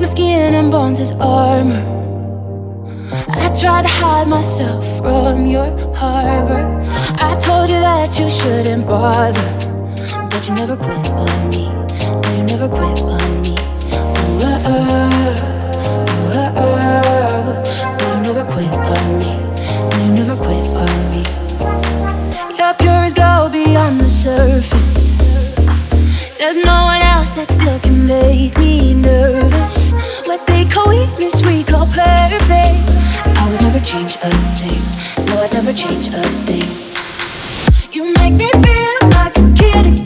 my skin and bones as armor. I try to hide myself from your harbor. I told you that you shouldn't bother, but you never quit on me. No, you never quit on me. Ooh, uh, uh, you never quit on me. You never quit on me. Your pure go beyond the surface. There's no one else that still can make me nervous hopeless, we call perfect. I would never change a thing. No, I'd never change a thing. You make me feel like a kid again.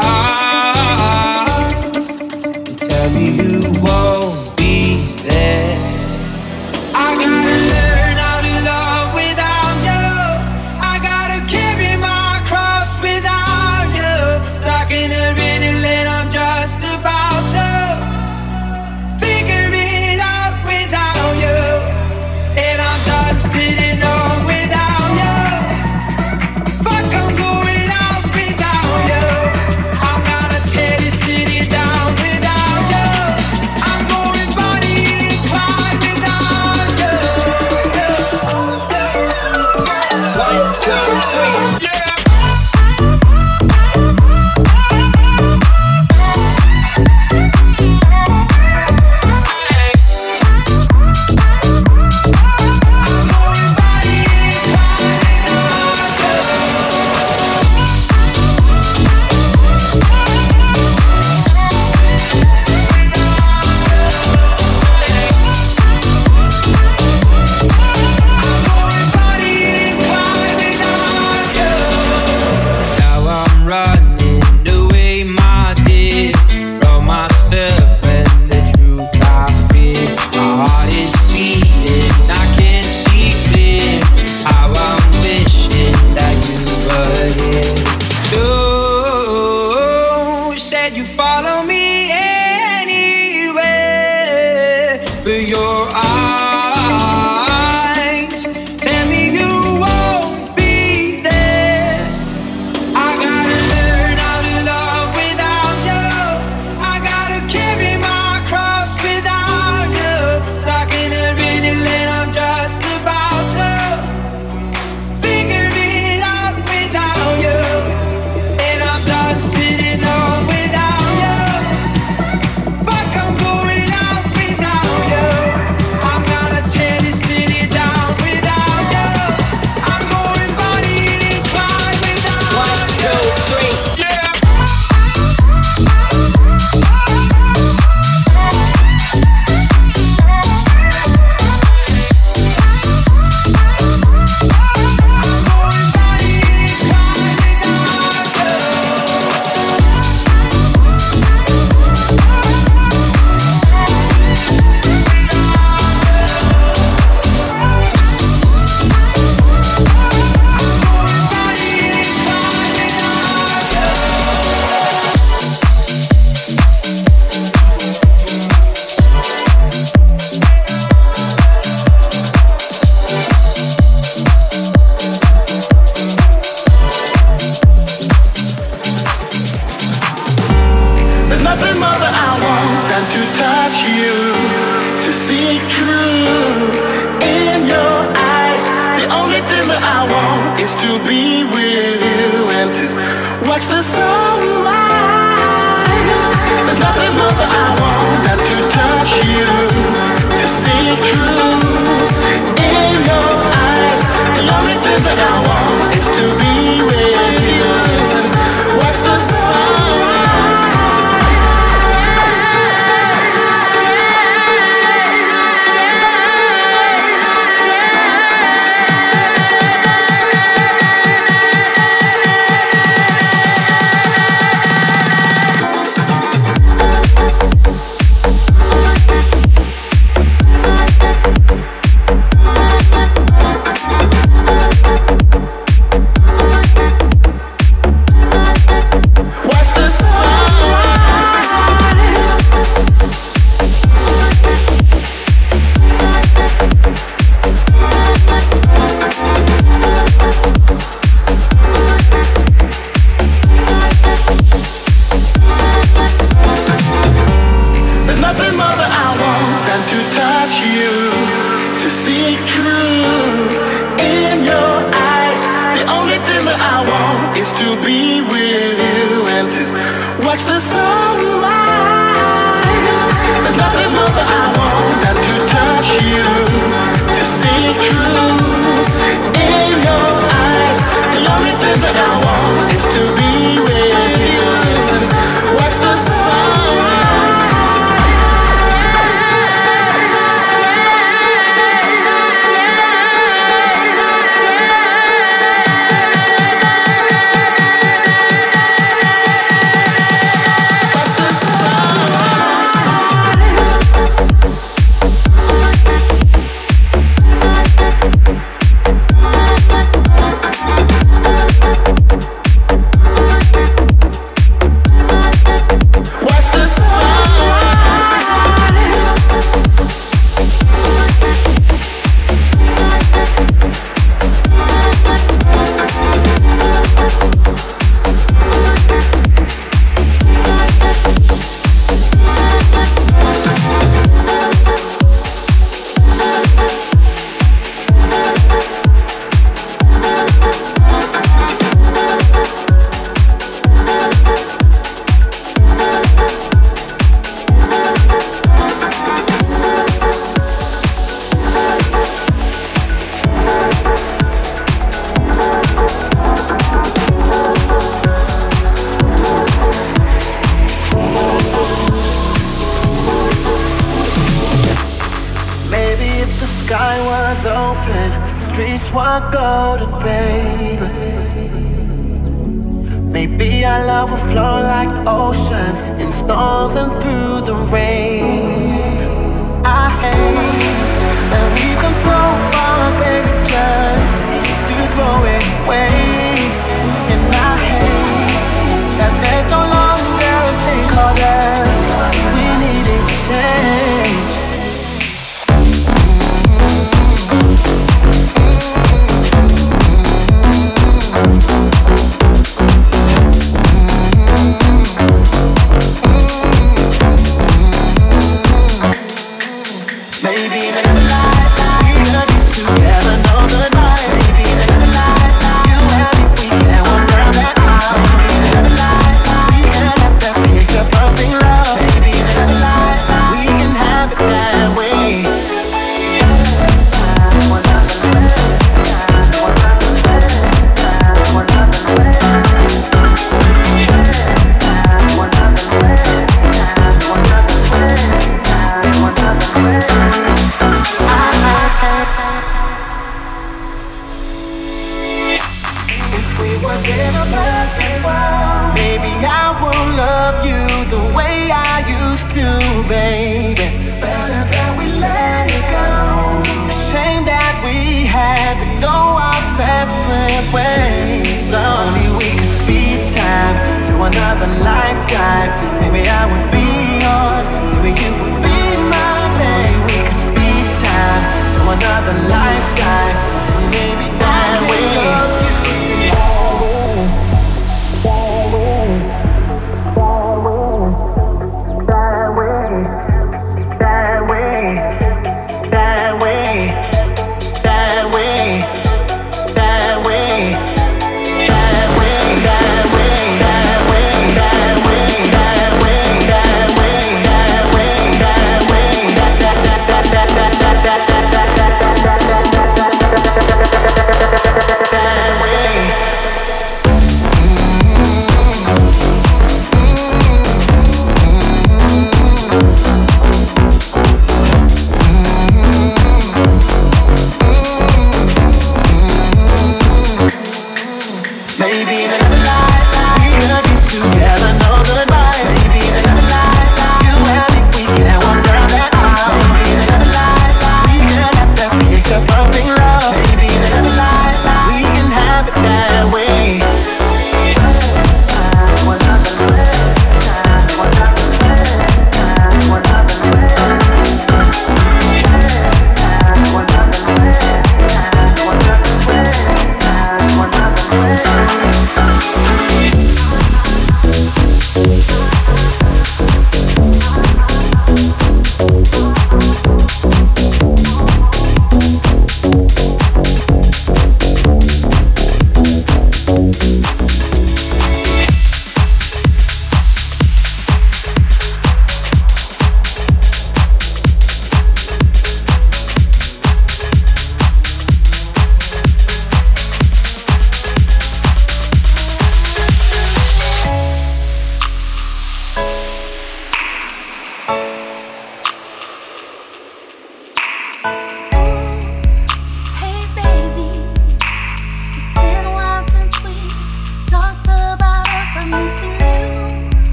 sky was open, streets were golden, baby. Maybe our love will flow like oceans in storms and through the rain. I hate that we've come so far, baby, just to throw it away.